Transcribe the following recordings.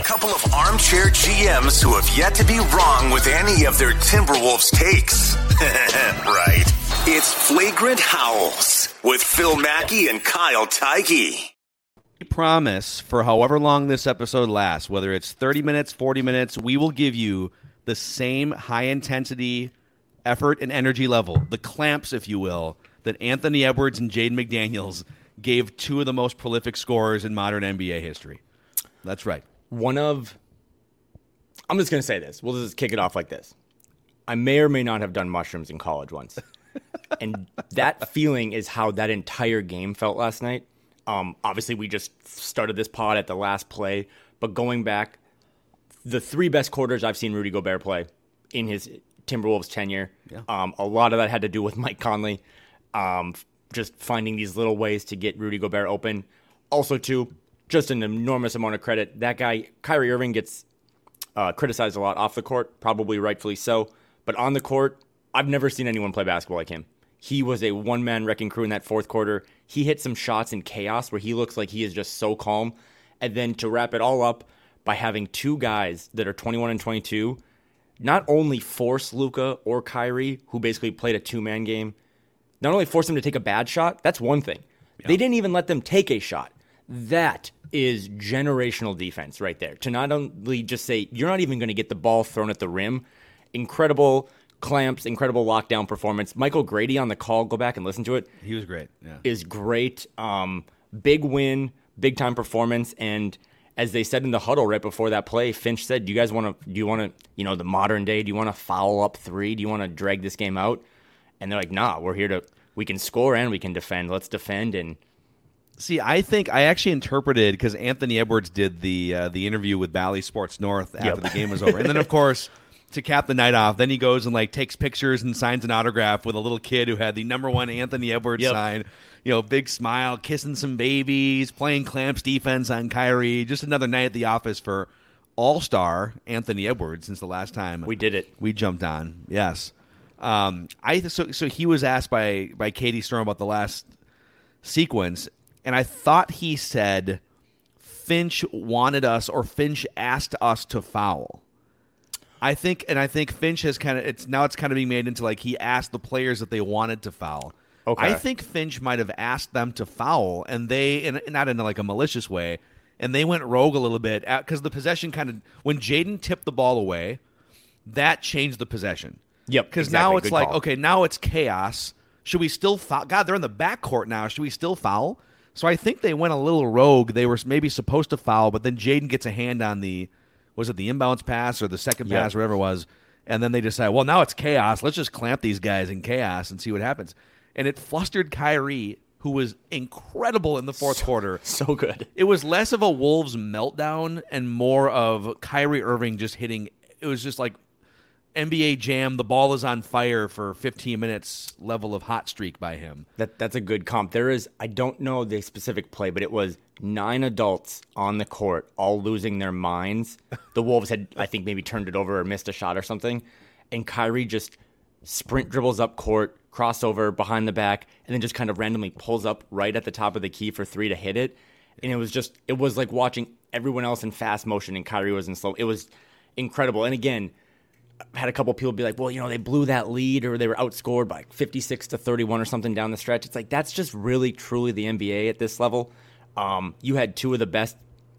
A couple of armchair GMs who have yet to be wrong with any of their Timberwolves takes. right. It's Flagrant Howls with Phil Mackey and Kyle Theige. promise for however long this episode lasts, whether it's 30 minutes, 40 minutes, we will give you the same high intensity effort and energy level, the clamps, if you will, that Anthony Edwards and Jaden McDaniels gave two of the most prolific scorers in modern NBA history. That's right. One of I'm just gonna say this. We'll just kick it off like this. I may or may not have done mushrooms in college once. and that feeling is how that entire game felt last night. Um, obviously we just started this pod at the last play, but going back, the three best quarters I've seen Rudy Gobert play in his Timberwolves tenure. Yeah. Um, a lot of that had to do with Mike Conley. Um, just finding these little ways to get Rudy Gobert open. Also, too, just an enormous amount of credit. That guy, Kyrie Irving, gets uh, criticized a lot off the court, probably rightfully so. But on the court, I've never seen anyone play basketball like him. He was a one man wrecking crew in that fourth quarter. He hit some shots in chaos where he looks like he is just so calm. And then to wrap it all up by having two guys that are 21 and 22 not only force Luka or Kyrie, who basically played a two man game, not only force them to take a bad shot, that's one thing. They didn't even let them take a shot. That is generational defense right there. To not only just say, you're not even going to get the ball thrown at the rim, incredible clamps, incredible lockdown performance. Michael Grady on the call, go back and listen to it, He was great. Yeah. is great. Um, big win, big time performance, and as they said in the huddle right before that play, Finch said, "Do you guys want to? Do you want to? You know, the modern day? Do you want to foul up three? Do you want to drag this game out?" And they're like, "Nah, we're here to. We can score and we can defend. Let's defend." And See, I think I actually interpreted because Anthony Edwards did the uh, the interview with Bally Sports North after Yep. the game was over, and then of course to cap the night off, then he goes and like takes pictures and signs an autograph with a little kid who had the number one Anthony Edwards Yep. sign. You know, big smile, kissing some babies, playing clamps defense on Kyrie. Just another night at the office for All Star Anthony Edwards since the last time we did it. we jumped on. Yes. Um, I so so he was asked by by Katie Storm about the last sequence, and I thought he said Finch wanted us or Finch asked us to foul. I think, and I think Finch has kind of it's now it's kind of being made into like he asked the players that they wanted to foul. Okay. I think Finch might have asked them to foul, and they, and not in like a malicious way, and they went rogue a little bit because the possession kind of when Jaden tipped the ball away, that changed the possession. Yep, Because exactly. now it's Good like, call. okay, now it's chaos. Should we still foul? God, they're in the backcourt now. Should we still foul? So I think they went a little rogue. They were maybe supposed to foul, but then Jaden gets a hand on the, was it the inbounds pass or the second Yep. pass, whatever it was. And then they decide, well, now it's chaos. Let's just clamp these guys in chaos and see what happens. And it flustered Kyrie, who was incredible in the fourth quarter. So good. It was less of a Wolves meltdown and more of Kyrie Irving just hitting. It was just like NBA Jam. The ball is on fire for 15 minutes. Level of hot streak by him. That that's a good comp. There is I don't know the specific play, but it was nine adults on the court all losing their minds. The Wolves had I think maybe turned it over or missed a shot or something, and Kyrie just sprint dribbles up court, crossover behind the back, and then just kind of randomly pulls up right at the top of the key for three to hit it. And it was just it was like watching everyone else in fast motion and Kyrie was in slow. It was incredible. And again, had a couple people be like, well, you know, they blew that lead or they were outscored by like 56 to 31 or something down the stretch. It's like, that's just really, truly the NBA at this level. Um, you had two of the best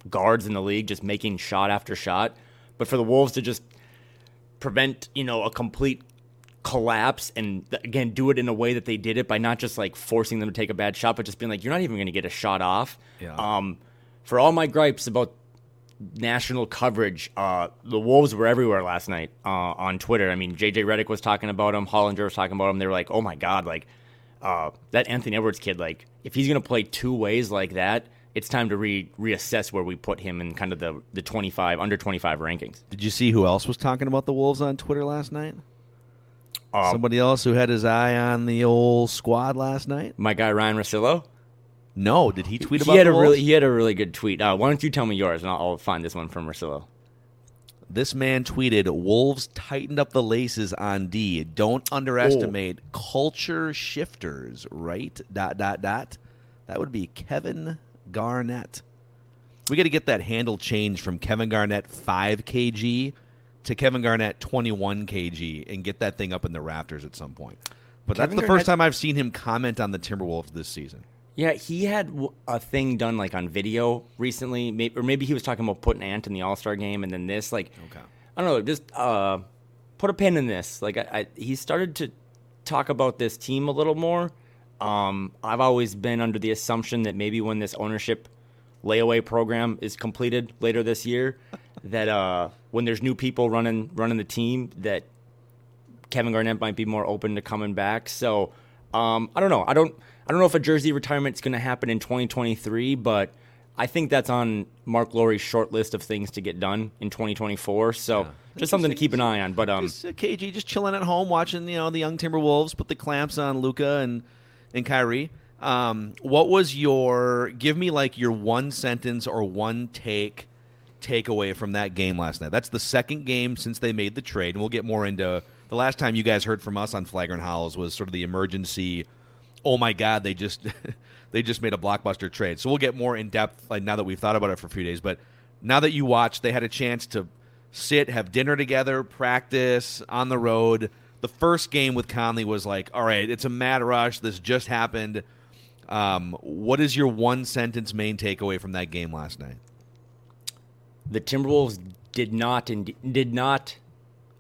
guards in the league, just making shot after shot. But for the Wolves to just prevent, you know, a complete collapse and again do it in a way that they did it by not just like forcing them to take a bad shot, but just being like, you're not even going to get a shot off. Yeah. Um, for all my gripes about national coverage, uh, the Wolves were everywhere last night uh, on Twitter. I mean, JJ Redick was talking about him, Hollinger was talking about him. They were like, oh my god, like uh, that Anthony Edwards kid, like if he's going to play two ways like that. It's time to re- reassess where we put him in kind of the, the 25, under 25 rankings. Did you see who else was talking about the Wolves on Twitter last night? Uh, Somebody else who had his eye on the old squad last night? my guy Ryen Russillo. No, did he tweet he about had the a Wolves? really he had a really good tweet. Uh, why don't you tell me yours, and I'll, I'll find this one from Russillo. This man tweeted, "Wolves tightened up the laces on D. Don't underestimate culture shifters." Right? Dot dot dot. That would be Kevin Garnett. We got to get that handle changed from Kevin Garnett five kg to Kevin Garnett twenty one kg, and get that thing up in the rafters at some point. But Kevin that's the Garnett- first time I've seen him comment on the Timberwolves this season. Yeah, he had a thing done like on video recently, may- or maybe he was talking about putting Ant in the All Star game, and then this. Like, Okay. I don't know, just uh, put a pin in this. Like, I, I, he started to talk about this team a little more. Um, I've always been under the assumption that maybe when this ownership layaway program is completed later this year, that uh, when there's new people running running the team, that Kevin Garnett might be more open to coming back. So um, I don't know. I don't. I don't know if a jersey retirement is going to happen in 2023, but I think that's on Marc Lore's short list of things to get done in 2024. So just something to keep an eye on. But um, Just, uh, KG just chilling at home watching you know the young Timberwolves put the clamps on Luka and and Kyrie. Um, what was your give me like your one sentence or one take takeaway from that game last night? That's the second game since they made the trade, and we'll get more into the last time you guys heard from us on Flagrant Howls was sort of the emergency. Oh my God, they just they just made a blockbuster trade. So we'll get more in depth like now that we've thought about it for a few days. But now that you watched, they had a chance to sit, have dinner together, practice on the road. The first game with Conley was like, all right, it's a mad rush. This just happened. Um, what is your one sentence main takeaway from that game last night? the Timberwolves did not ind- did not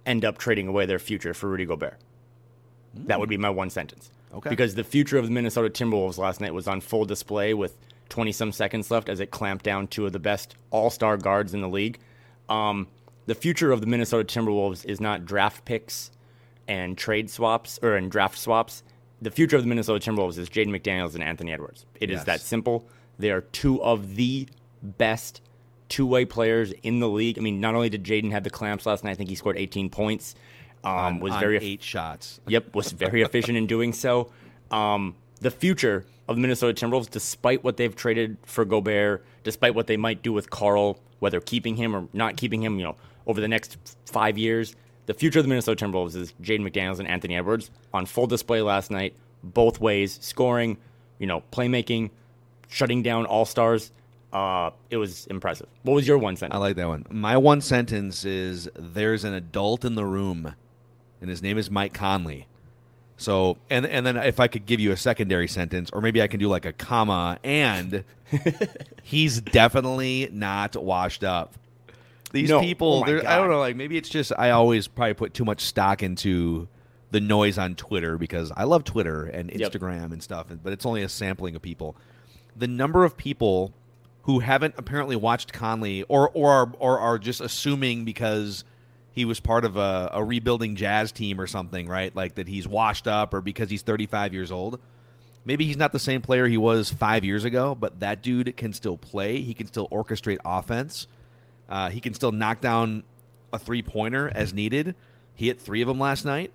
end up trading away their future for Rudy Gobert. That would be my one sentence. Okay. Because the future of the Minnesota Timberwolves last night was on full display with 20 some seconds left as it clamped down two of the best all star guards in the league. Um, the future of the Minnesota Timberwolves is not draft picks and trade swaps or in draft swaps. The future of the Minnesota Timberwolves is Jaden McDaniels and Anthony Edwards. It is Yes. that simple. They are two of the best two way players in the league. I mean, not only did Jaden have the clamps last night, I think he scored 18 points. Um, On- was very eight shots. Yep, was very efficient in doing so. Um, the future of the Minnesota Timberwolves, despite what they've traded for Gobert, despite what they might do with Karl, whether keeping him or not keeping him, you know, over the next five years, the future of the Minnesota Timberwolves is Jaden McDaniels and Anthony Edwards on full display last night, both ways, scoring, you know, playmaking, shutting down all stars. Uh, it was impressive. What was your one sentence? I like that one. My one sentence is there's an adult in the room, and his name is Mike Conley. So, and and then if I could give you a secondary sentence, or maybe I can do like a comma, and he's definitely not washed up. These No. people, Oh I don't know, like maybe it's just I always probably put too much stock into the noise on Twitter because I love Twitter and Yep. Instagram and stuff, but it's only a sampling of people. The number of people who haven't apparently watched Conley or or are, or are just assuming because he was part of a, a rebuilding jazz team or something, right? Like that he's washed up or because he's 35 years old. Maybe he's not the same player he was five years ago, but that dude can still play. He can still orchestrate offense. Uh, he can still knock down a three pointer as needed. He hit three of them last night,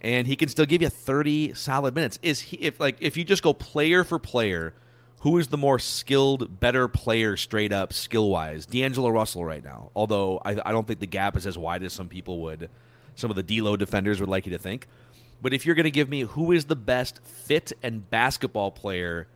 and he can still give you 30 solid minutes. Is he if like if you just go player for player, who is the more skilled, better player straight up skill wise? D'Angelo Russell right now. Although I, I don't think the gap is as wide as some people would, some of the D'Lo defenders would like you to think. But if you're going to give me who is the best fit and basketball player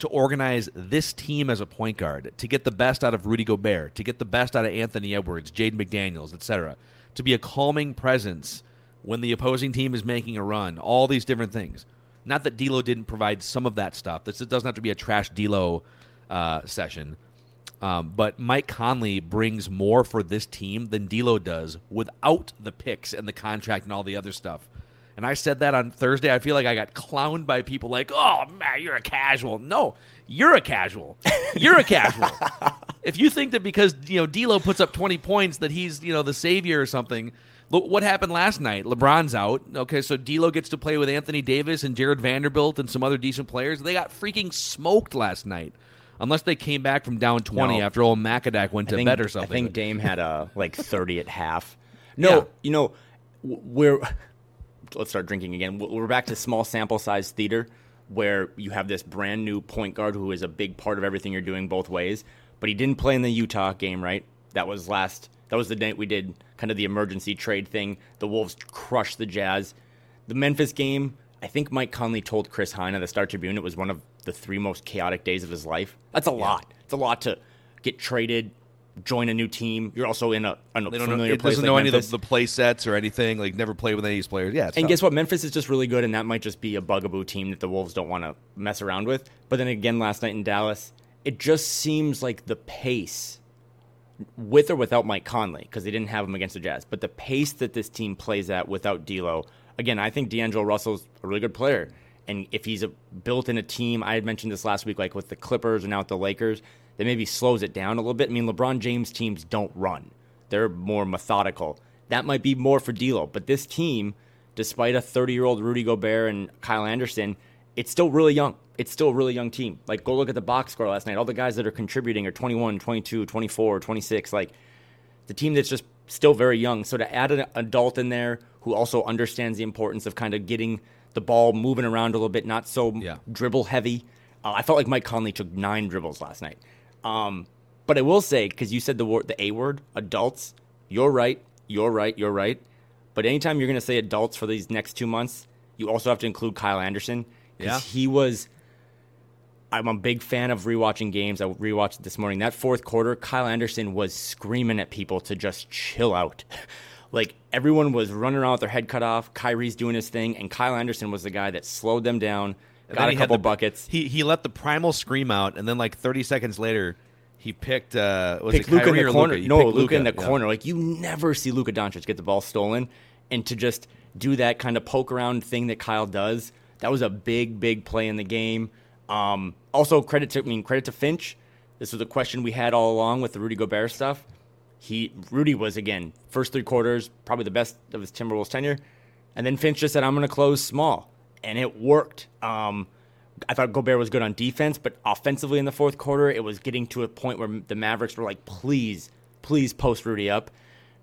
to organize this team as a point guard, to get the best out of Rudy Gobert, to get the best out of Anthony Edwards, Jaden McDaniels, etc., to be a calming presence when the opposing team is making a run, all these different things. Not that D'Lo didn't provide some of that stuff. This it doesn't have to be a trash D'Lo uh, session. Um, but Mike Conley brings more for this team than D'Lo does without the picks and the contract and all the other stuff. And I said that on Thursday. I feel like I got clowned by people like, "Oh man, you're a casual." No, you're a casual. You're a casual. if you think that because you know D'Lo puts up 20 points that he's you know the savior or something, look what happened last night. LeBron's out. Okay, so D'Lo gets to play with Anthony Davis and Jarred Vanderbilt and some other decent players. They got freaking smoked last night. Unless they came back from down 20 No. after old Macadac went to think, bed or something. I think Dame had a like 30 at half. No, Yeah. you know, we're let's start drinking again. We're back to small sample size theater where you have this brand new point guard who is a big part of everything you're doing both ways, but he didn't play in the Utah game, right? That was last that was the night we did kind of the emergency trade thing. The Wolves crushed the Jazz. The Memphis game, I think Mike Conley told Chris Hine at the Star Tribune it was one of the three most chaotic days of his life. That's a lot. It's a lot to get traded, join a new team. You're also in a, an they don't know, it place doesn't like know any of the, the play sets or anything. Like never played with any of these players. Yeah, it's And tough. guess what? Memphis is just really good, and that might just be a bugaboo team that the Wolves don't want to mess around with. But then again, last night in Dallas, it just seems like the pace, with or without Mike Conley, because they didn't have him against the Jazz, but the pace that this team plays at without D'Lo, again, I think D'Angelo Russell's a really good player. And if he's a, built in a team, I had mentioned this last week, like with the Clippers and now with the Lakers, that maybe slows it down a little bit. I mean, LeBron James teams don't run; they're more methodical. That might be more for D'Lo, but this team, despite a 30-year-old Rudy Gobert and Kyle Anderson, it's still really young. It's still a really young team. Like, go look at the box score last night. All the guys that are contributing are 21, 22, 24, 26. Like, the team that's just still very young. So to add an adult in there who also understands the importance of kind of getting the ball moving around a little bit, not so Yeah. dribble heavy. Uh, I felt like Mike Conley took nine dribbles last night. Um, but I will say, because you said the word, the A word, adults. You're right. You're right. You're right. But anytime you're going to say adults for these next two months, you also have to include Kyle Anderson because Yeah. he was. I'm a big fan of rewatching games. I rewatched it this morning. That fourth quarter, Kyle Anderson was screaming at people to just chill out. like everyone was running around with their head cut off. Kyrie's doing his thing, and Kyle Anderson was the guy that slowed them down, And got a couple the- buckets. He he let the primal scream out, and then like 30 seconds later, he picked uh, was picked it Luka in the corner. Luka? No, picked Luka in the yeah. corner. Like you never see Luka Doncic get the ball stolen, and to just do that kind of poke around thing that Kyle does. That was a big, big play in the game. Um, also, credit to I mean credit to Finch. This was a question we had all along with the Rudy Gobert stuff. He Rudy was again first three quarters probably the best of his Timberwolves tenure, and then Finch just said I'm going to close small, and it worked. Um, I thought Gobert was good on defense, but offensively in the fourth quarter, it was getting to a point where the Mavericks were like, please, please post Rudy up.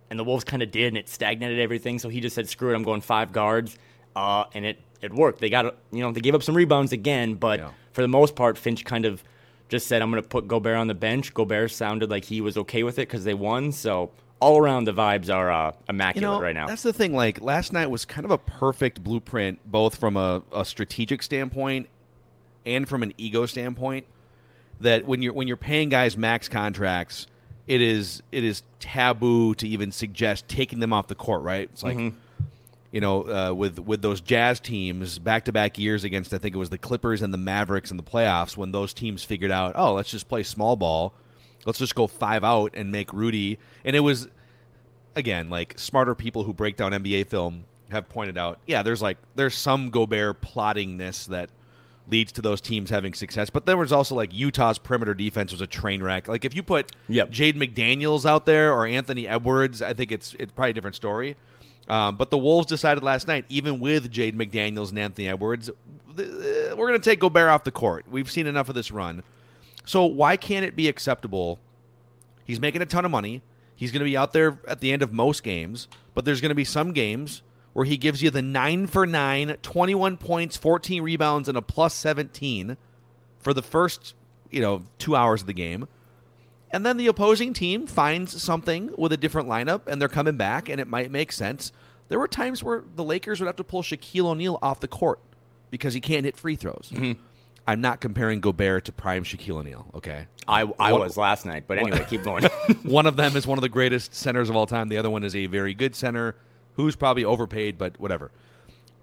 And the Wolves kind of did, and it stagnated everything. So he just said, screw it, I'm going five guards. Uh, and it, it worked. They got, you know, they gave up some rebounds again, but Yeah. For the most part, Finch kind of just said, I'm going to put Gobert on the bench. Gobert sounded like he was okay with it because they won. So all around, the vibes are uh, You immaculate know, right now. that's the thing. Like last night was kind of a perfect blueprint, both from a, a strategic standpoint and from an ego standpoint. That when you're when you're paying guys max contracts, it is it is taboo to even suggest taking them off the court. Right? It's like you know, uh, with with those Jazz teams back to back years against I think it was the Clippers and the Mavericks in the playoffs when those teams figured out, oh, let's just play small ball, let's just go five out and make Rudy, and it was again like smarter people who break down NBA film have pointed out, yeah, there's like there's some Gobert plottingness that leads to those teams having success, but there was also like Utah's perimeter defense was a train wreck. Like if you put Yep. Jade McDaniels out there or Anthony Edwards, I think it's it's probably a different story. Um, but the Wolves decided last night, even with Jade McDaniels and Anthony Edwards, we're going to take Gobert off the court. We've seen enough of this run. So why can't it be acceptable? He's making a ton of money. He's going to be out there at the end of most games, but there's going to be some games where he gives you the 9 for 9, 21 points, 14 rebounds, and a plus 17 for the first, you know, two hours of the game. And then the opposing team finds something with a different lineup and they're coming back and it might make sense. There were times where the Lakers would have to pull Shaquille O'Neal off the court because he can't hit free throws. Mm-hmm. I'm not comparing Gobert to prime Shaquille O'Neal, okay? I, I What- was last night, but anyway, keep going. one of them is one of the greatest centers of all time. The other one is a very good center who's probably overpaid, but whatever.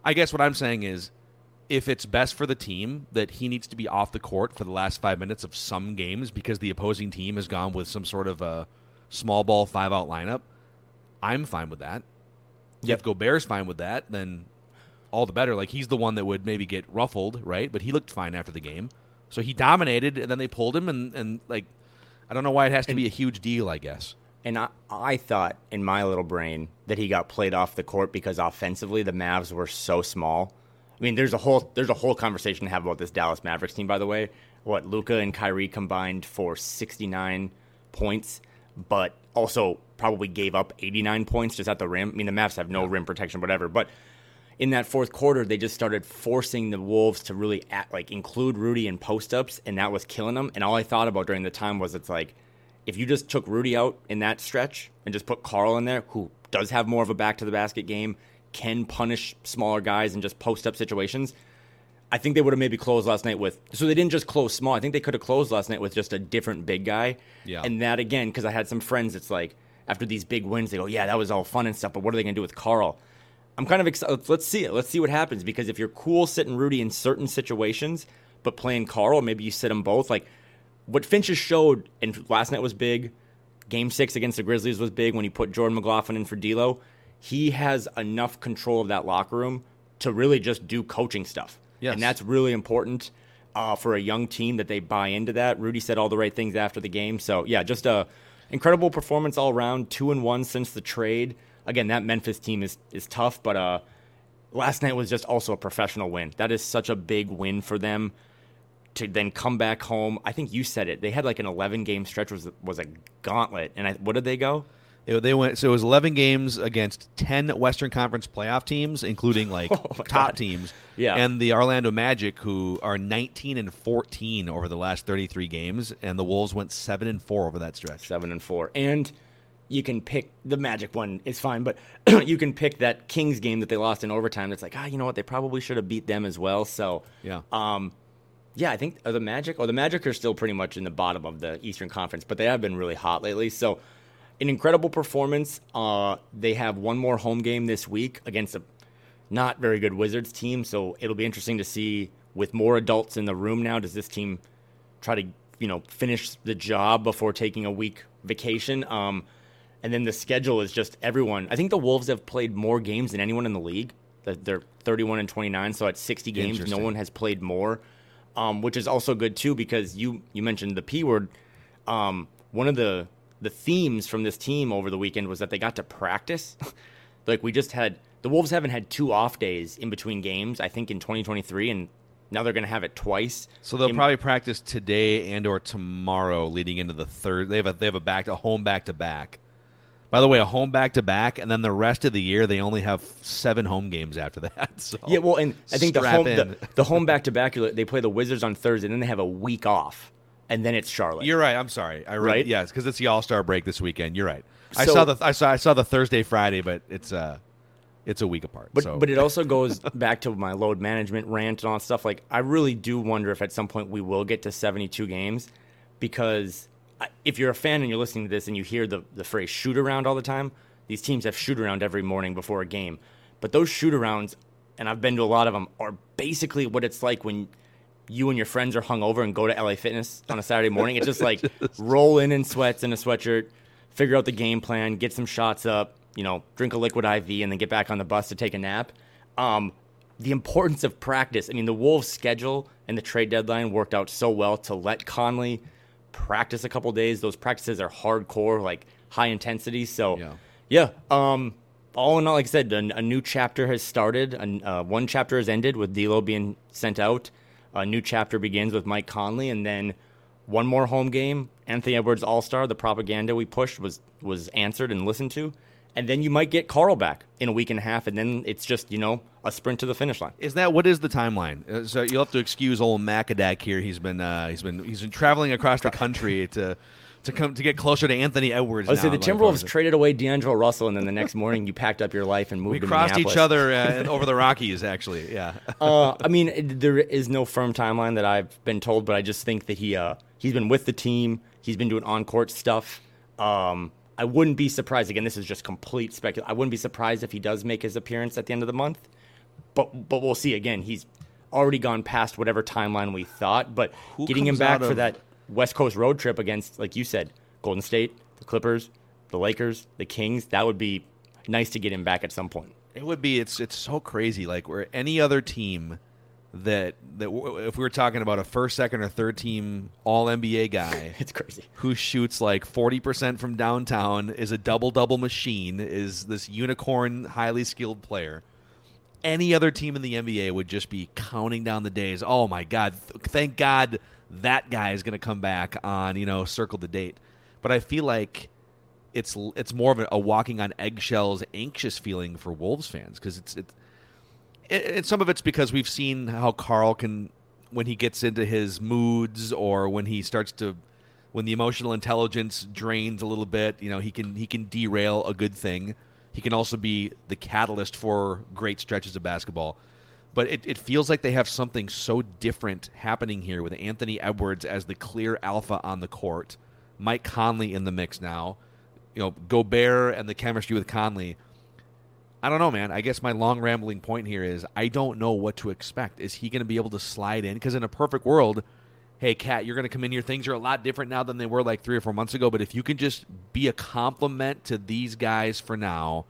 I guess what I'm saying is if it's best for the team that he needs to be off the court for the last five minutes of some games because the opposing team has gone with some sort of a small ball five out lineup, I'm fine with that. Yep. If Gobert's fine with that, then all the better. Like he's the one that would maybe get ruffled, right? But he looked fine after the game. So he dominated, and then they pulled him, and, and like, I don't know why it has to be a huge deal. I guess. And I, I thought in my little brain that he got played off the court because offensively the Mavs were so small. I mean, there's a whole there's a whole conversation to have about this Dallas Mavericks team. By the way, what Luka and Kyrie combined for 69 points, but also probably gave up 89 points just at the rim. I mean, the Mavs have no rim protection, whatever. But in that fourth quarter, they just started forcing the Wolves to really act, like include Rudy in post ups, and that was killing them. And all I thought about during the time was it's like if you just took Rudy out in that stretch and just put Karl in there, who does have more of a back to the basket game, can punish smaller guys in just post up situations. I think they would have maybe closed last night with. So they didn't just close small. I think they could have closed last night with just a different big guy. Yeah. And that again, because I had some friends, it's like after these big wins, they go, "Yeah, that was all fun and stuff." But what are they going to do with Karl? I'm kind of excited. Let's see it. Let's see what happens because if you're cool sitting Rudy in certain situations, but playing Karl, maybe you sit them both. Like what Finch has showed, and last night was big. Game six against the Grizzlies was big when he put Jordan McLaughlin in for D'Lo. He has enough control of that locker room to really just do coaching stuff, Yes. and that's really important uh, for a young team that they buy into that. Rudy said all the right things after the game, so yeah, just a incredible performance all around. Two and one since the trade. Again, that Memphis team is is tough, but uh, last night was just also a professional win. That is such a big win for them to then come back home. I think you said it. They had like an 11 game stretch was was a gauntlet. And I, what did they go? They, they went so it was 11 games against 10 Western Conference playoff teams, including like Oh top God. teams. Yeah. and the Orlando Magic, who are 19 and 14 over the last 33 games, and the Wolves went seven and four over that stretch. Seven and four. And you can pick the Magic one is fine, but you can pick that Kings game that they lost in overtime. That's like, ah, you know what? They probably should have beat them as well. So Yeah. Um, yeah, I think the Magic or the Magic are still pretty much in the bottom of the Eastern Conference, but they have been really hot lately. So, an incredible performance. Uh, they have one more home game this week against a not very good Wizards team. So it'll be interesting to see with more adults in the room now. Does this team try to you know finish the job before taking a week vacation? Um, and then the schedule is just everyone. I think the Wolves have played more games than anyone in the league. That They're 31 and 29, so at 60 games, no one has played more, um, which is also good too because you you mentioned the p word. Um, one of the the themes from this team over the weekend was that they got to practice. like we just had the Wolves haven't had two off days in between games. I think in 2023, and now they're going to have it twice. So they'll In- probably practice today and or tomorrow, leading into the third. They have a they have a back a home back to back. By the way, a home back to back, and then the rest of the year they only have seven home games after that. So Yeah, well, and I think the home the, the home back to back they play the Wizards on Thursday, and then they have a week off, and then it's Charlotte. You're right. I'm sorry. I read, Right? Yes, because it's the All Star break this weekend. You're right. I saw the I saw I saw the Thursday Friday, but it's uh it's a week apart. But so. but it also goes back to my load management rant and all that stuff. Like I really do wonder if at some point we will get to 72 games, because if you're a fan and you're listening to this and you hear the the phrase shoot around all the time, these teams have shoot around every morning before a game. But those shoot arounds, and I've been to a lot of them, are basically what it's like when you and your friends are hungover and go to LA Fitness on a Saturday morning. It's just like roll in in sweats and a sweatshirt, figure out the game plan, get some shots up, you know, drink a liquid IV, and then get back on the bus to take a nap. Um, the importance of practice. I mean, the Wolves' schedule and the trade deadline worked out so well to let Conley practice a couple days. Those practices are hardcore, like high intensity. So, Yeah. yeah. Um, all in all, like I said, a, a new chapter has started. And uh, one chapter has ended with D'Lo being sent out. A new chapter begins with Mike Conley, and then one more home game. Anthony Edwards All Star. The propaganda we pushed was was answered and listened to. And then you might get Karl back in a week and a half, and then it's just you know a sprint to the finish line. is that what is the timeline? Uh, So you'll have to excuse old Macadac here. He's been uh, he's been he's been traveling across the country to to come to get closer to Anthony Edwards. Say now, the Timberwolves traded away D'Angelo Russell, and then the next morning you packed up your life and moved We crossed each other uh, over the Rockies. Actually, yeah. uh, I mean, it- there is no firm timeline that I've been told, but I just think that he uh, he's been with the team. He's been doing on court stuff. Um, I wouldn't be surprised. Again, this is just complete speculation. I wouldn't be surprised if he does make his appearance at the end of the month. But but we'll see. Again, he's already gone past whatever timeline we thought. But Who getting him back out for that West Coast road trip against, like you said, Golden State, the Clippers, the Lakers, the Kings, that would be nice to get him back at some point. It would be. It's it's so crazy. Like where any other team that that w- if we were talking about a first, second, or third team All NBA guy, It's crazy. who shoots like forty percent from downtown, is a double double machine, is this unicorn, highly skilled player. Any other team in the NBA would just be counting down the days. Oh my God! th- Thank God that guy is going to come back on you know circle the date. But I feel like it's it's more of a, a walking on eggshells, anxious feeling for Wolves fans because it's it, it, and some of it's because we've seen how Karl can when he gets into his moods or when he starts to when the emotional intelligence drains a little bit, you know, he can he can derail a good thing. He can also be the catalyst for great stretches of basketball. But it, it feels like they have something so different happening here with Anthony Edwards as the clear alpha on the court, Mike Conley in the mix now, you know, Gobert and the chemistry with Conley. I don't know, man. I guess my long rambling point here is I don't know what to expect. Is he going to be able to slide in? Because in a perfect world, hey, Kat, you're going to come in here. Things are a lot different now than they were like three or four months ago. But if you can just be a compliment to these guys for now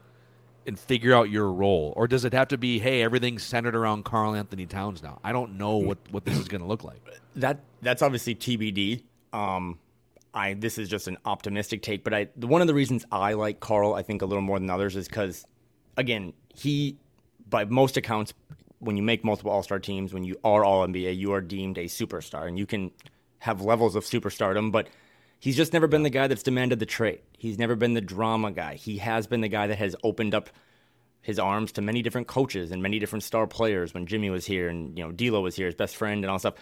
and figure out your role, or does it have to be, hey, everything's centered around Karl Anthony Towns now? I don't know what, what this is going to look like. That that's obviously TBD. Um, I this is just an optimistic take, but I one of the reasons I like Karl, I think a little more than others, is because again, he by most accounts, when you make multiple All Star teams, when you are All NBA, you are deemed a superstar, and you can have levels of superstardom, but. He's just never been the guy that's demanded the trade. He's never been the drama guy. He has been the guy that has opened up his arms to many different coaches and many different star players when Jimmy was here and you know D'Lo was here, his best friend and all stuff.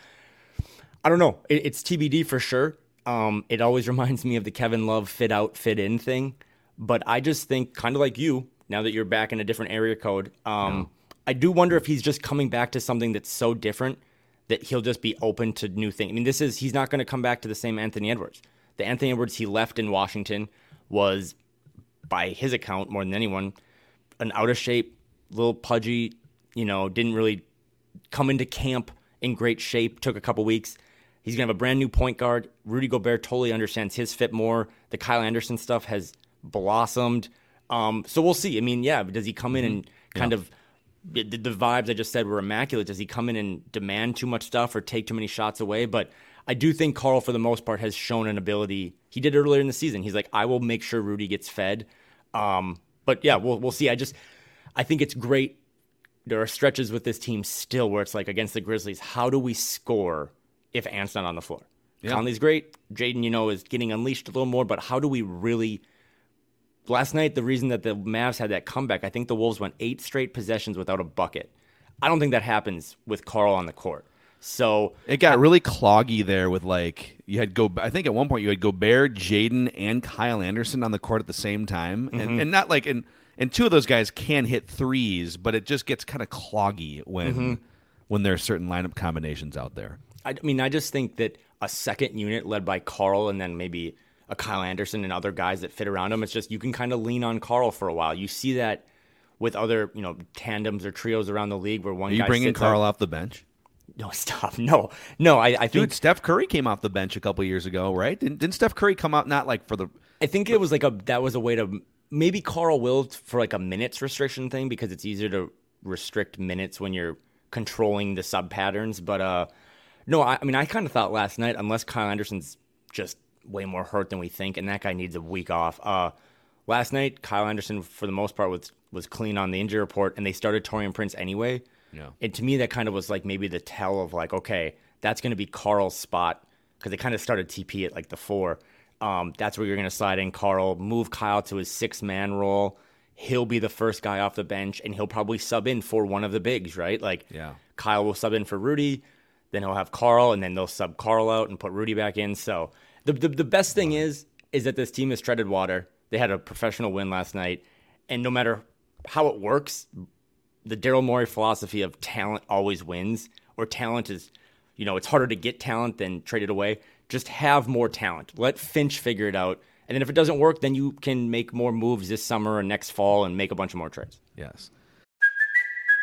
I don't know. It, it's TBD for sure. Um, it always reminds me of the Kevin Love fit out, fit in thing. But I just think, kind of like you, now that you're back in a different area code, um, I do wonder if he's just coming back to something that's so different that he'll just be open to new things. I mean, this is he's not going to come back to the same Anthony Edwards. The Anthony Edwards he left in Washington was, by his account, more than anyone, an out of shape, little pudgy. You know, didn't really come into camp in great shape. Took a couple weeks. He's gonna have a brand new point guard. Rudy Gobert totally understands his fit more. The Kyle Anderson stuff has blossomed. Um, so we'll see. I mean, yeah, does he come in and kind of the, the vibes I just said were immaculate? Does he come in and demand too much stuff or take too many shots away? But I do think Karl, for the most part, has shown an ability. He did earlier in the season. He's like, I will make sure Rudy gets fed. Um, but yeah, we'll we'll see. I just I think it's great. There are stretches with this team still where it's like against the Grizzlies, how do we score if Ant's not on the floor? Conley's great. Jaden, you know, is getting unleashed a little more, but how do we really last night the reason that the Mavs had that comeback, I think the Wolves went eight straight possessions without a bucket. I don't think that happens with Karl on the court. So It got really cloggy there with like you had go. I think at one point you had Gobert, Jaden, and Kyle Anderson on the court at the same time, and, mm-hmm. and not like and and two of those guys can hit threes, but it just gets kind of cloggy when mm-hmm. when there are certain lineup combinations out there. I mean, I just think that a second unit led by Karl and then maybe a Kyle Anderson and other guys that fit around him, it's just you can kind of lean on Karl for a while. You see that with other, you know, tandems or trios around the league where one Are you bringing Karl out- off the bench? No, stop. No, no. I, I think Dude, Steph Curry came off the bench a couple years ago, right? Didn't, didn't Steph Curry come out not like for the I think it was like a that was a way to maybe Karl will for like a minutes restriction thing because it's easier to restrict minutes when you're controlling the sub patterns. But uh, no, I, I mean I kind of thought last night unless Kyle Anderson's just way more hurt than we think, and that guy needs a week off. Uh, last night Kyle Anderson for the most part was was clean on the injury report, and they started Taurean Prince anyway. Yeah. And to me, that kind of was like maybe the tell of like, okay, that's going to be Karl's spot because they kind of started TP at like the four. Um, that's where you're going to slide in Karl, move Kyle to his six man role. He'll be the first guy off the bench, and he'll probably sub in for one of the bigs, right? Like, Yeah. Kyle will sub in for Rudy, then he'll have Karl, and then they'll sub Karl out and put Rudy back in. So the the, the best thing is is that this team has treaded water. They had a professional win last night, and no matter how it works, the Daryl Morey philosophy of talent always wins, or talent is, you know, it's harder to get talent than trade it away. Just have more talent. Let Finch figure it out. And then if it doesn't work, then you can make more moves this summer and next fall and make a bunch of more trades. yes.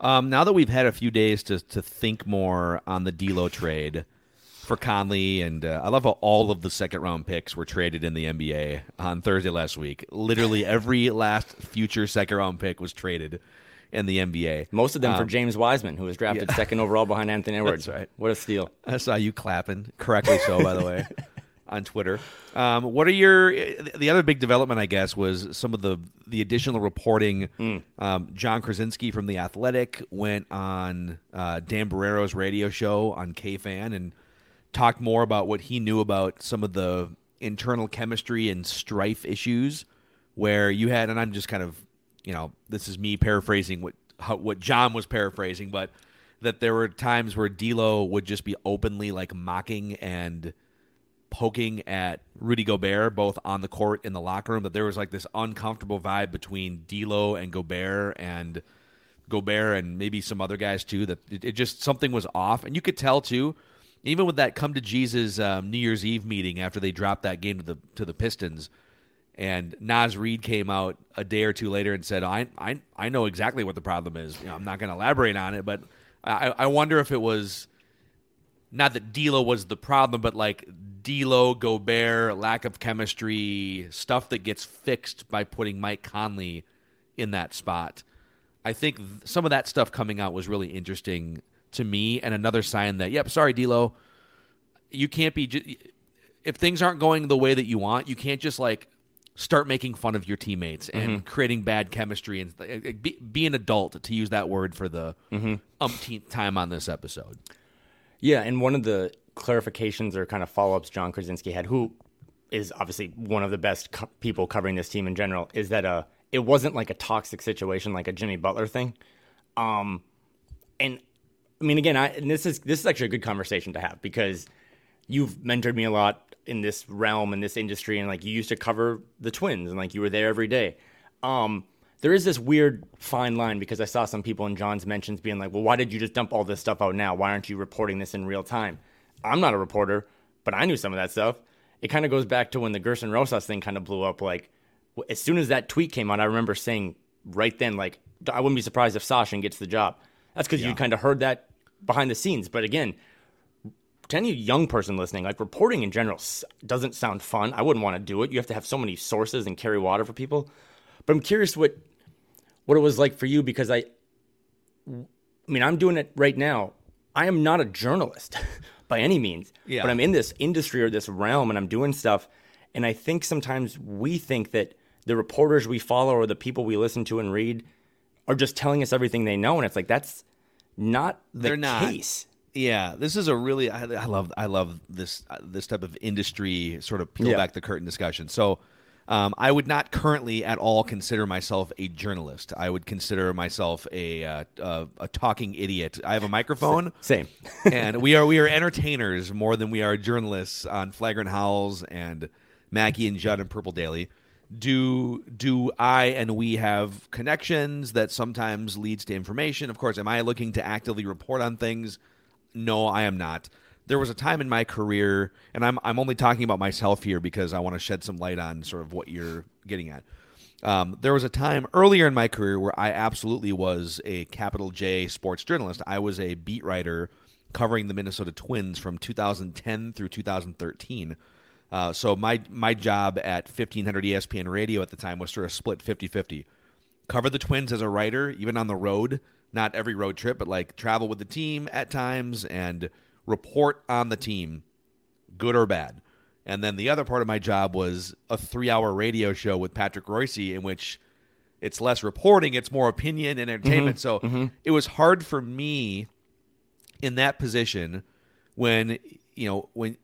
Um, now that we've had a few days to to think more on the D'Lo trade for Conley, and uh, I love how all of the second round picks were traded in the NBA on Thursday last week. Literally every last future second round pick was traded in the NBA. Most of them for Um, James Wiseman, who was drafted yeah. second overall behind Anthony Edwards. right. What a steal. I saw you clapping correctly, so by the way, on Twitter. Um, what are your the other big development? I guess was some of the the additional reporting. Um, Jon Krawczynski from the Athletic went on uh, Dan Barreiro's radio show on KFan and talked more about what he knew about some of the internal chemistry and strife issues where you had, and I'm just kind of, you know, this is me paraphrasing what how, what John was paraphrasing, but that there were times where D'Lo would just be openly like mocking and poking at Rudy Gobert, both on the court in the locker room. That there was like this uncomfortable vibe between D'Lo and Gobert, and Gobert and maybe some other guys too. That it, it just something was off, and you could tell too. Even with that come to Jesus um, New Year's Eve meeting after they dropped that game to the to the Pistons, and Naz Reid came out a day or two later and said, "I I I know exactly what the problem is. You know, I'm not going to elaborate on it, but I I wonder if it was not that D'Lo was the problem, but like D'Lo, Gobert, lack of chemistry, stuff that gets fixed by putting Mike Conley in that spot. I think th- some of that stuff coming out was really interesting to me, and another sign that, yep, sorry, D'Lo, you can't be. Ju- if things aren't going the way that you want, you can't just like start making fun of your teammates and mm-hmm. creating bad chemistry and be, be an adult to use that word for the mm-hmm. umpteenth time on this episode. Yeah, and one of the clarifications or kind of follow ups Jon Krawczynski had, who is obviously one of the best co- people covering this team in general, is that uh, it wasn't like a toxic situation like a Jimmy Butler thing. Um, and I mean, again, I and this is this is actually a good conversation to have because you've mentored me a lot in this realm in this industry, and like you used to cover the Twins, and like you were there every day. Um, there is this weird fine line because I saw some people in John's mentions being like, "Well, why did you just dump all this stuff out now? Why aren't you reporting this in real time?" I'm not a reporter, but I knew some of that stuff. It kind of goes back to when the Gersson Rosas thing kind of blew up. Like, as soon as that tweet came out, I remember saying right then, like, I wouldn't be surprised if Sachin gets the job. That's because you kind of heard that behind the scenes. But again, to any young person listening, like reporting in general doesn't sound fun. I wouldn't want to do it. You have to have so many sources and carry water for people. But I'm curious what what it was like for you because I I mean, I'm doing it right now. I am not a journalist by any means, Yeah. but I'm in this industry or this realm and I'm doing stuff. And I think sometimes we think that the reporters we follow or the people we listen to and read are just telling us everything they know. And it's like, that's not the They're not. case. Yeah, this is a really I, I love I love this uh, this type of industry sort of peel Yeah. back the curtain discussion. So, um, I would not currently at all consider myself a journalist. I would consider myself a uh, uh, a talking idiot. I have a microphone, Same. and we are we are entertainers more than we are journalists on Flagrant Howls and Mackey and Judd and Purple Daily. do do I and we have connections that sometimes leads to information? Of course, am I looking to actively report on things? No, I am not. There was a time in my career, and I'm I'm only talking about myself here because I want to shed some light on sort of what you're getting at. Um, there was a time earlier in my career where I absolutely was a capital J sports journalist. I was a beat writer covering the Minnesota Twins from 2010 through 2013. Uh, so my my job at 1500 ESPN Radio at the time was sort of split 50-50. Cover the Twins as a writer, even on the road, not every road trip, but like travel with the team at times and report on the team, good or bad. And then the other part of my job was a three-hour radio show with Patrick Reusse, in which it's less reporting, it's more opinion and entertainment. Mhm, So mhm. it was hard for me in that position when you know when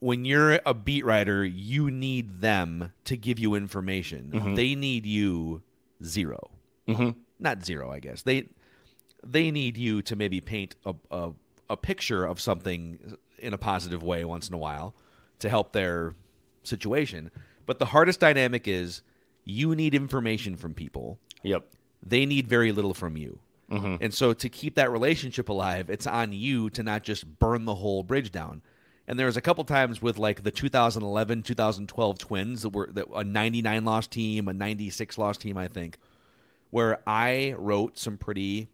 when you're a beat writer you need them to give you information Mhm. they need you 0 Mhm. not zero i guess they they need you to maybe paint a, a, a picture of something in a positive way once in a while to help their situation but the hardest dynamic is you need information from people yep they need very little from you Mhm. and so to keep that relationship alive, it's on you to not just burn the whole bridge down. And there was a couple times with like the 2011, 2012 Twins that were that a 99 loss team, a 96 loss team, I think, where I wrote some pretty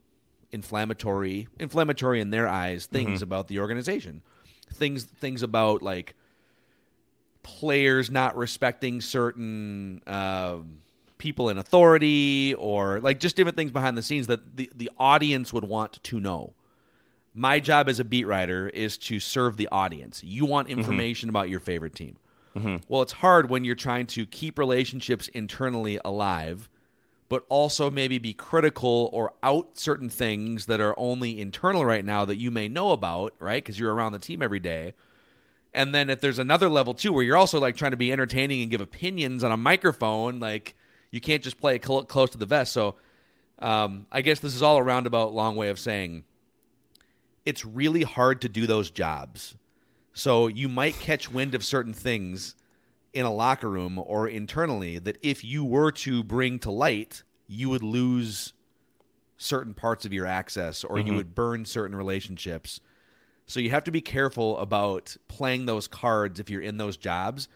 inflammatory, inflammatory in their eyes things Mhm. about the organization, things things about like players not respecting certain um, people in authority or like just different things behind the scenes that the, the audience would want to know. My job as a beat writer is to serve the audience. You want information about your favorite team. Mhm. Well, it's hard when you're trying to keep relationships internally alive, but also maybe be critical or out certain things that are only internal right now that you may know about, right? Because you're around the team every day. And then if there's another level too, where you're also like trying to be entertaining and give opinions on a microphone, like you can't just play cl- close to the vest. So um, I guess this is all a roundabout long way of saying it's really hard to do those jobs. So you might catch wind of certain things in a locker room or internally that if you were to bring to light, you would lose certain parts of your access or you Mhm. would burn certain relationships. So you have to be careful about playing those cards if you're in those jobs.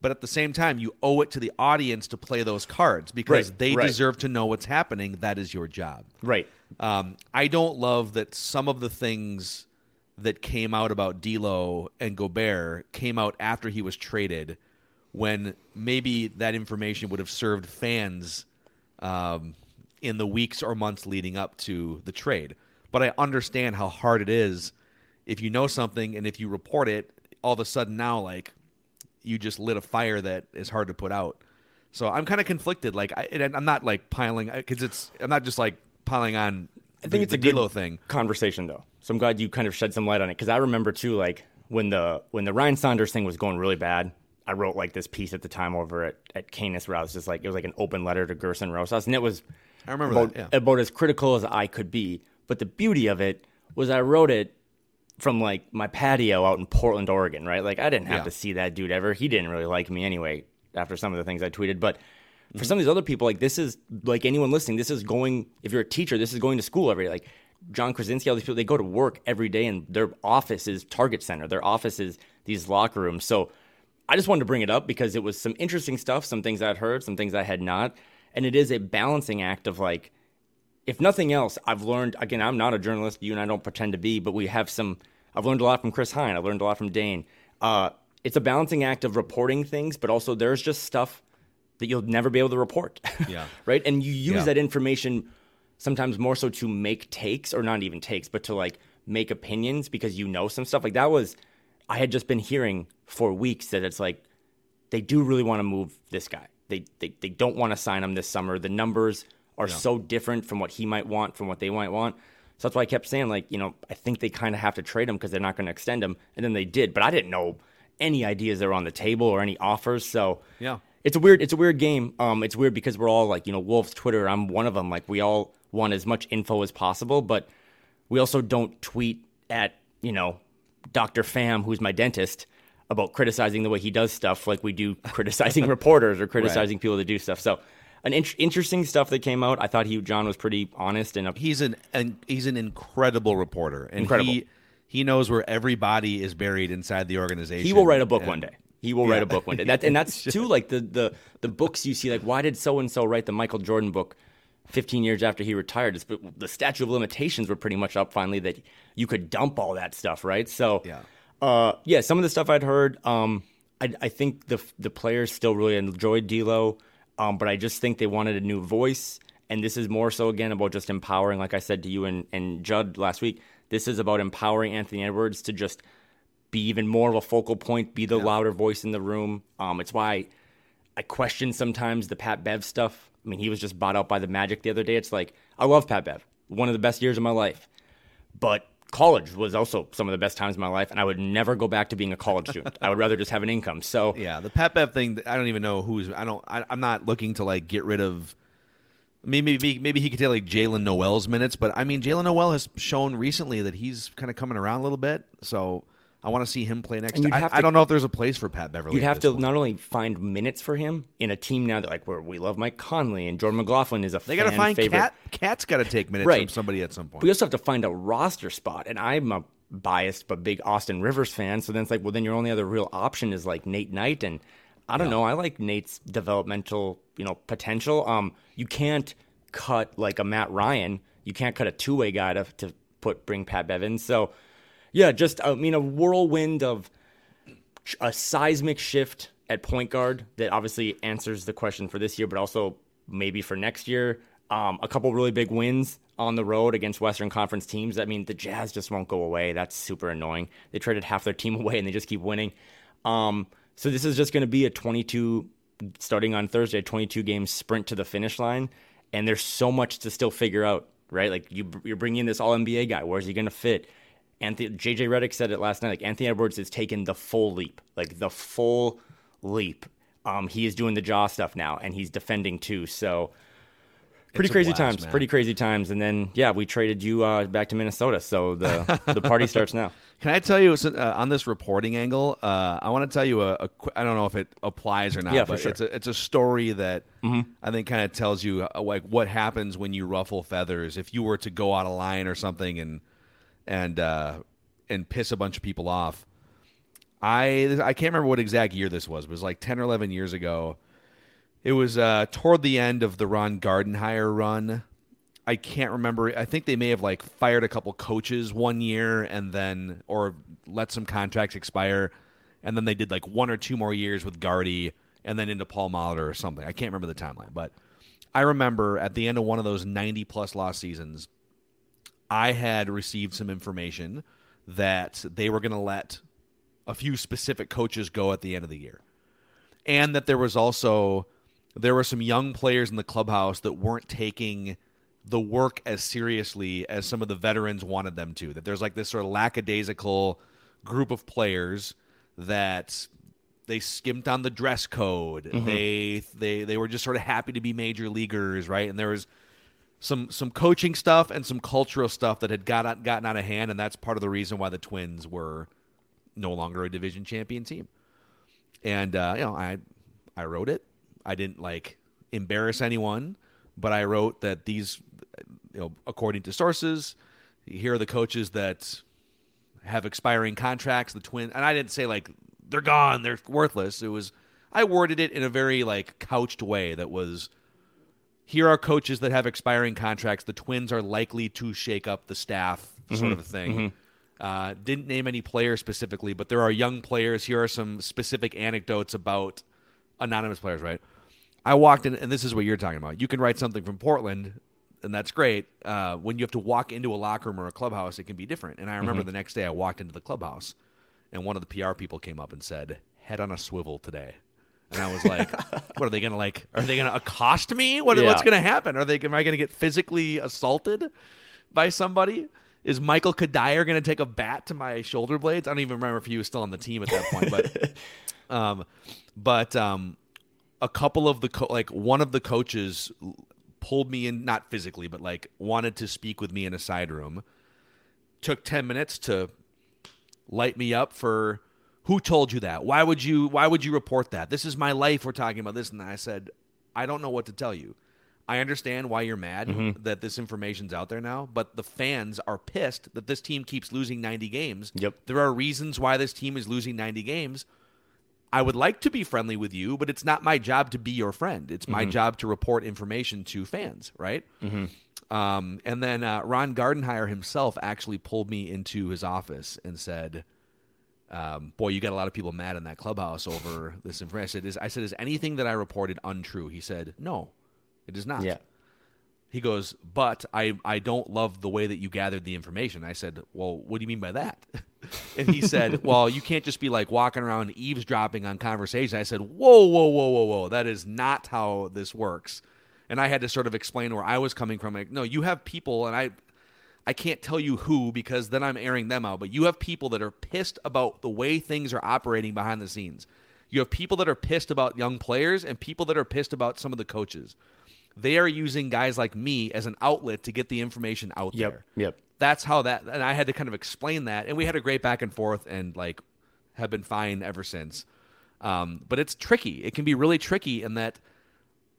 But at the same time, you owe it to the audience to play those cards because Right, they right. deserve to know what's happening. That is your job. Right. Um, I don't love that some of the things that came out about D'Lo and Gobert came out after he was traded, when maybe that information would have served fans um, in the weeks or months leading up to the trade. But I understand how hard it is if you know something and if you report it, all of a sudden now like you just lit a fire that is hard to put out. So I'm kind of conflicted. Like I, and I'm not like piling because it's I'm not just like piling on. I think the, it's the a good D'Lo thing. conversation though. So I'm glad you kind of shed some light on it because I remember too, like when the when the Ryan Saunders thing was going really bad. I wrote like this piece at the time over at at Canis where I was just like it was like an open letter to Gersson Rosas, and it was I remember about, that, yeah. about as critical as I could be. But the beauty of it was I wrote it from like my patio out in Portland, Oregon, right? Like I didn't have Yeah. to see that dude ever. He didn't really like me anyway after some of the things I tweeted, but Mm-hmm. for some of these other people, like this is like anyone listening, this is going. If you're a teacher, this is going to school every day. Like Jon Krawczynski, all these people, they go to work every day, and their office is Target Center. Their office is these locker rooms. So I just wanted to bring it up because it was some interesting stuff, some things I'd heard, some things I had not, and it is a balancing act of like, if nothing else, I've learned. Again, I'm not a journalist. You and I don't pretend to be, but we have some. I've learned a lot from Chris Hine. I've learned a lot from Dane. Uh, it's a balancing act of reporting things, but also there's just stuff that you'll never be able to report. Yeah. right? And you use Yeah. that information sometimes more so to make takes, or not even takes, but to like make opinions because you know some stuff. Like that was, I had just been hearing for weeks that it's like they do really want to move this guy. They they, they don't want to sign him this summer. The numbers are Yeah. so different from what he might want, from what they might want. So that's why I kept saying, like, you know, I think they kind of have to trade him because they're not going to extend him. And then they did, but I didn't know any ideas that were on the table or any offers. So Yeah. it's a weird it's a weird game. Um, it's weird because we're all like, you know, Wolves Twitter. I'm one of them. Like we all want as much info as possible, but we also don't tweet at you know Dr. Pham, who's my dentist, about criticizing the way he does stuff, like we do criticizing reporters or criticizing people that do stuff. So, an in- interesting stuff that came out. I thought he Jon was pretty honest and he's an, an he's an incredible reporter, and Incredible. he he knows where everybody is buried inside the organization. He will write a book and- one day. He will Yeah. write a book one day. That and that's too like the the the books you see. Like, why did so and so write the Michael Jordan book? 15 years after he retired, It's- the statute of limitations were pretty much up finally that you could dump all that stuff, right? So, Yeah. uh, yeah, some of the stuff I'd heard, um, I, I think the the players still really enjoyed D'Lo, um, but I just think they wanted a new voice, and this is more so again about just empowering. Like I said to you and, and Judd last week, this is about empowering Anthony Edwards to just be even more of a focal point, be the louder voice in the room. Um, it's why I question sometimes the Pat Bev stuff. I mean, he was just bought out by the Magic the other day. It's like I love Pat Bev, one of the best years of my life, but college was also some of the best times of my life, and I would never go back to being a college student. I would rather just have an income. So Yeah, the Pat Bev thing. I don't even know who's. I don't. I, I'm not looking to like get rid of. Maybe maybe, maybe he could take like Jaylen Nowell's minutes, but I mean Jaylen Nowell has shown recently that he's kind of coming around a little bit. So I want to see him play next. I, have I don't know if there's a place for Pat Beverley. You'd have to point. not only find minutes for him in a team now that like where we love Mike Conley and Jordan McLaughlin is a They got to find favorite. KAT. KAT's got to take minutes Right. from somebody at some point. We also have to find a roster spot, and I'm a biased but big Austin Rivers fan. So then it's like, well, then your only other real option is like Nate Knight, and I don't know. I like Nate's developmental, you know, potential. Um, you can't cut like a Matt Ryan. You can't cut a two way guy to to put bring Pat Bevins. So yeah, just I mean a whirlwind of a seismic shift at point guard that obviously answers the question for this year, but also maybe for next year. Um, a couple really big wins on the road against Western Conference teams. I mean, the Jazz just won't go away. That's super annoying. They traded half their team away and they just keep winning. Um, so this is just going to be a 22, starting on Thursday, 22 game sprint to the finish line. And there's so much to still figure out, right? Like you, you're bringing in this All NBA guy. Where's he going to fit? Anthony, JJ Redick said it last night. Like Anthony Edwards has taken the full leap, like the full leap. Um, he is doing the jaw stuff now, and he's defending too. So pretty It's crazy blast, times, man. pretty crazy times. And then yeah, we traded you uh, back to Minnesota, so the the party starts now. Can I tell you so, uh, on this reporting angle? Uh, I want to tell you a, a. qu- I don't know if it applies or not. Yeah, for but sure. It's a it's a story that Mhm. I think kind of tells you uh, like what happens when you ruffle feathers. If you were to go out of line or something and and uh, and piss a bunch of people off. I I can't remember what exact year this was. But it was like ten or eleven years ago. It was uh, toward the end of the Ron Gardenhire run. I can't remember. I think they may have like fired a couple coaches one year and then, or let some contracts expire, and then they did like one or two more years with Gardy and then into Paul Molitor or something. I can't remember the timeline, but I remember at the end of one of those 90 plus loss seasons, I had received some information that they were going to let a few specific coaches go at the end of the year. And that there was also there were some young players in the clubhouse that weren't taking the work as seriously as some of the veterans wanted them to. That there's like this sort of lackadaisical group of players that they skimped on the dress code. Mhm. They they they were just sort of happy to be major leaguers, right? And there was some some coaching stuff and some cultural stuff that had got gotten out of hand, and that's part of the reason why the Twins were no longer a division champion team. And uh, you know, I I wrote it. I didn't like embarrass anyone, but I wrote that these, you know, according to sources, here are the coaches that have expiring contracts. The twin, and I didn't say like they're gone, they're worthless. It was I worded it in a very like couched way that was here are coaches that have expiring contracts. The Twins are likely to shake up the staff, sort Mhm. of a thing. Mhm. Uh, didn't name any players specifically, but there are young players. Here are some specific anecdotes about anonymous players, right? I walked in, and this is what you're talking about. You can write something from Portland, and that's great. Uh, when you have to walk into a locker room or a clubhouse, it can be different. And I remember Mhm. the next day I walked into the clubhouse, and one of the PR people came up and said, "Head on a swivel today." And I was like, "What are they gonna like? Are they gonna accost me? What, What's gonna happen? Are they? Am I gonna get physically assaulted by somebody?" Is Michael Cuddyer going to take a bat to my shoulder blades? I don't even remember if he was still on the team at that point, but um, but um, a couple of the co- like one of the coaches pulled me in, not physically, but like wanted to speak with me in a side room. Took ten minutes to light me up for who told you that? Why would you why would you report that? This is my life. We're talking about this." And I said, "I don't know what to tell you. I understand why you're mad Mhm. that this information's out there now, but the fans are pissed that this team keeps losing 90 games. Yep. There are reasons why this team is losing 90 games. I would like to be friendly with you, but it's not my job to be your friend. It's my Mhm. job to report information to fans, right? Mhm. Um, and then uh, Ron Gardenhire himself actually pulled me into his office and said, um, "Boy, you got a lot of people mad in that clubhouse over this information." I said, "Is I said is anything that I reported untrue?" He said, "No, it is not." Yeah. He goes, "But I I don't love the way that you gathered the information." I said, "Well, what do you mean by that?" and he said, "Well, you can't just be like walking around eavesdropping on conversation." I said, "Whoa, whoa, whoa, whoa, whoa! That is not how this works." And I had to sort of explain where I was coming from. Like, no, you have people, and I I can't tell you who because then I'm airing them out. But you have people that are pissed about the way things are operating behind the scenes. You have people that are pissed about young players and people that are pissed about some of the coaches. They are using guys like me as an outlet to get the information out Yep, there. yep. That's how that, and I had to kind of explain that, and we had a great back and forth, and like have been fine ever since. Um, but it's tricky. It can be really tricky in that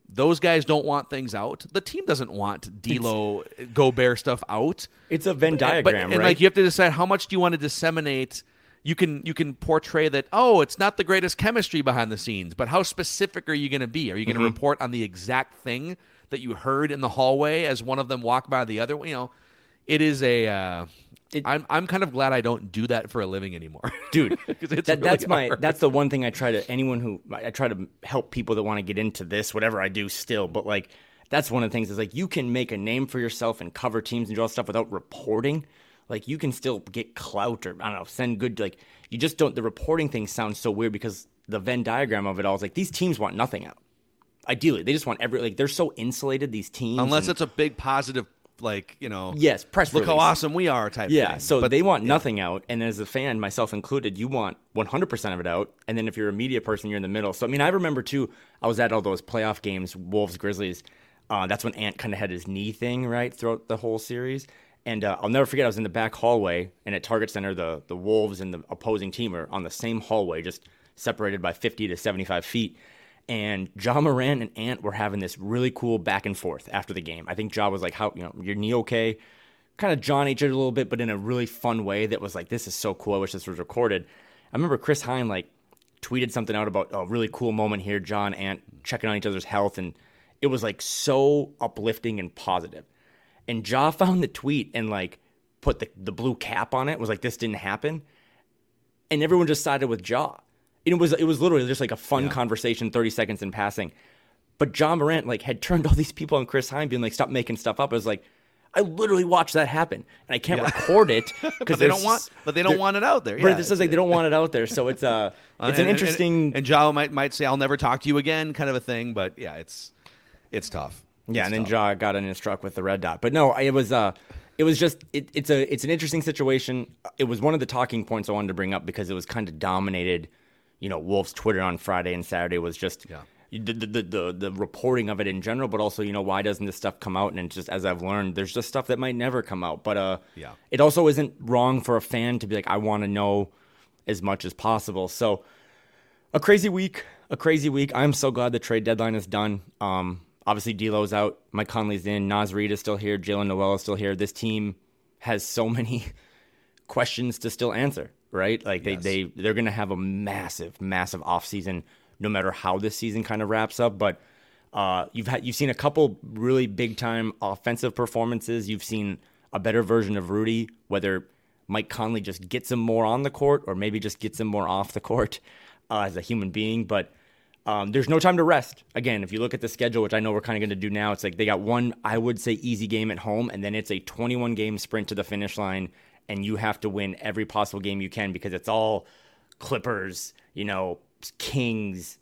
those guys don't want things out. The team doesn't want D'Lo, Gobert stuff out. It's a Venn But- diagram, and right? like you have to decide how much do you want to disseminate. You can you can portray that oh it's not the greatest chemistry behind the scenes, but how specific are you going to be? Are you going to Mhm. report on the exact thing that you heard in the hallway as one of them walked by the other? You know, it is a. Uh, I'm I'm kind of glad I don't do that for a living anymore, dude. 'Cause it's that, really that's my that's the one thing I try to anyone who I try to help people that want to get into this whatever I do still but like that's one of the things is like you can make a name for yourself and cover teams and do all that stuff without reporting. Like you can still get clout or I don't know send good like you just don't the reporting thing sounds so weird because the Venn diagram of it all is like these teams want nothing out. Ideally they just want every like they're so insulated these teams unless and- it's a big positive like you know Yes, press look how awesome we are type yeah, thing. so But- they want nothing out, and as a fan, myself included, you want 100% of it out. And then if you're a media person, you're in the middle. So I mean, I remember too. I was at all those playoff games, Wolves, Grizzlies. Uh, that's when Ant kind of had his knee thing right throughout the whole series. And uh, I'll never forget. I was in the back hallway, and at Target Center, the the Wolves and the opposing team are on the same hallway, just separated by 50 to 75 feet. And Ja Morant and Ant were having this really cool back and forth after the game. I think Ja was like, "How you know your knee okay?" Kind of John each other a little bit, but in a really fun way that was like, "This is so cool. I wish this was recorded." I remember Chris Hine like tweeted something out about a really cool moment here. John Ant checking on each other's health, and it was like so uplifting and positive. And Ja found the tweet and like put the the blue cap on it. Was like, "This didn't happen," and everyone just sided with Ja. It was it was literally just like a fun conversation, thirty seconds in passing. But Ja Morant like had turned all these people on Chris Hine, being like, "Stop making stuff up." I was like, I literally watched that happen, and I can't Yeah. record it because they don't want- but they don't want it out there. But Yeah, this is like they don't want it out there, so it's uh, Uh, it's and- an interesting. and, and Ja might might say I'll never talk to you again, kind of a thing. But yeah, it's it's tough. Yeah, It's and then. Ja got in his truck with the red dot. But no, it was uh it was just it, it's a it's an interesting situation. It was one of the talking points I wanted to bring up because it was kind of dominated. You know, Wolves Twitter on Friday and Saturday was just the, the, the the the reporting of it in general, but also you know why doesn't this stuff come out? And it's just as I've learned, there's just stuff that might never come out. But uh, Yeah. it also isn't wrong for a fan to be like, I want to know as much as possible. So a crazy week, a crazy week. I'm so glad the trade deadline is done. Um, obviously, D'Lo's out, Mike Conley's in, Naz Reid is still here, Jaylen Nowell is still here. This team has so many questions to still answer, right? Like they they they're gonna have a massive, massive offseason no matter how this season kind of wraps up. But uh, you've had you've seen a couple really big time offensive performances. You've seen a better version of Rudy, whether Mike Conley just gets him more on the court or maybe just gets him more off the court uh, as a human being. But um, there's no time to rest. Again, if you look at the schedule, which I know we're kind of going to do now, it's like they got one, I would say, easy game at home, and then it's a 21 game sprint to the finish line, and you have to win every possible game you can because it's all Clippers, you know, Kings,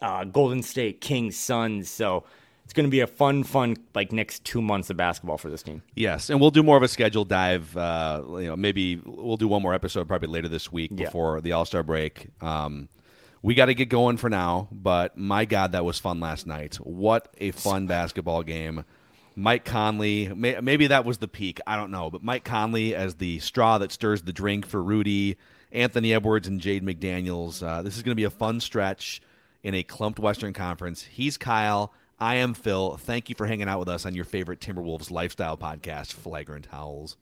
uh, Golden State, Kings, Suns. So it's going to be a fun, fun like next two months of basketball for this team. Yes, and we'll do more of a schedule dive. Uh, you know, maybe we'll do one more episode probably later this week Yeah. before the All Star break. Um, we got to get going for now, but my God, that was fun last night. What a fun basketball game! Mike Conley, may, maybe that was the peak. I don't know, but Mike Conley as the straw that stirs the drink for Rudy, Anthony Edwards and Jaden McDaniels. Uh, this is going to be a fun stretch in a clumped Western Conference. He's Kyle. I am Phil. Thank you for hanging out with us on your favorite Timberwolves lifestyle podcast, Flagrant Howls.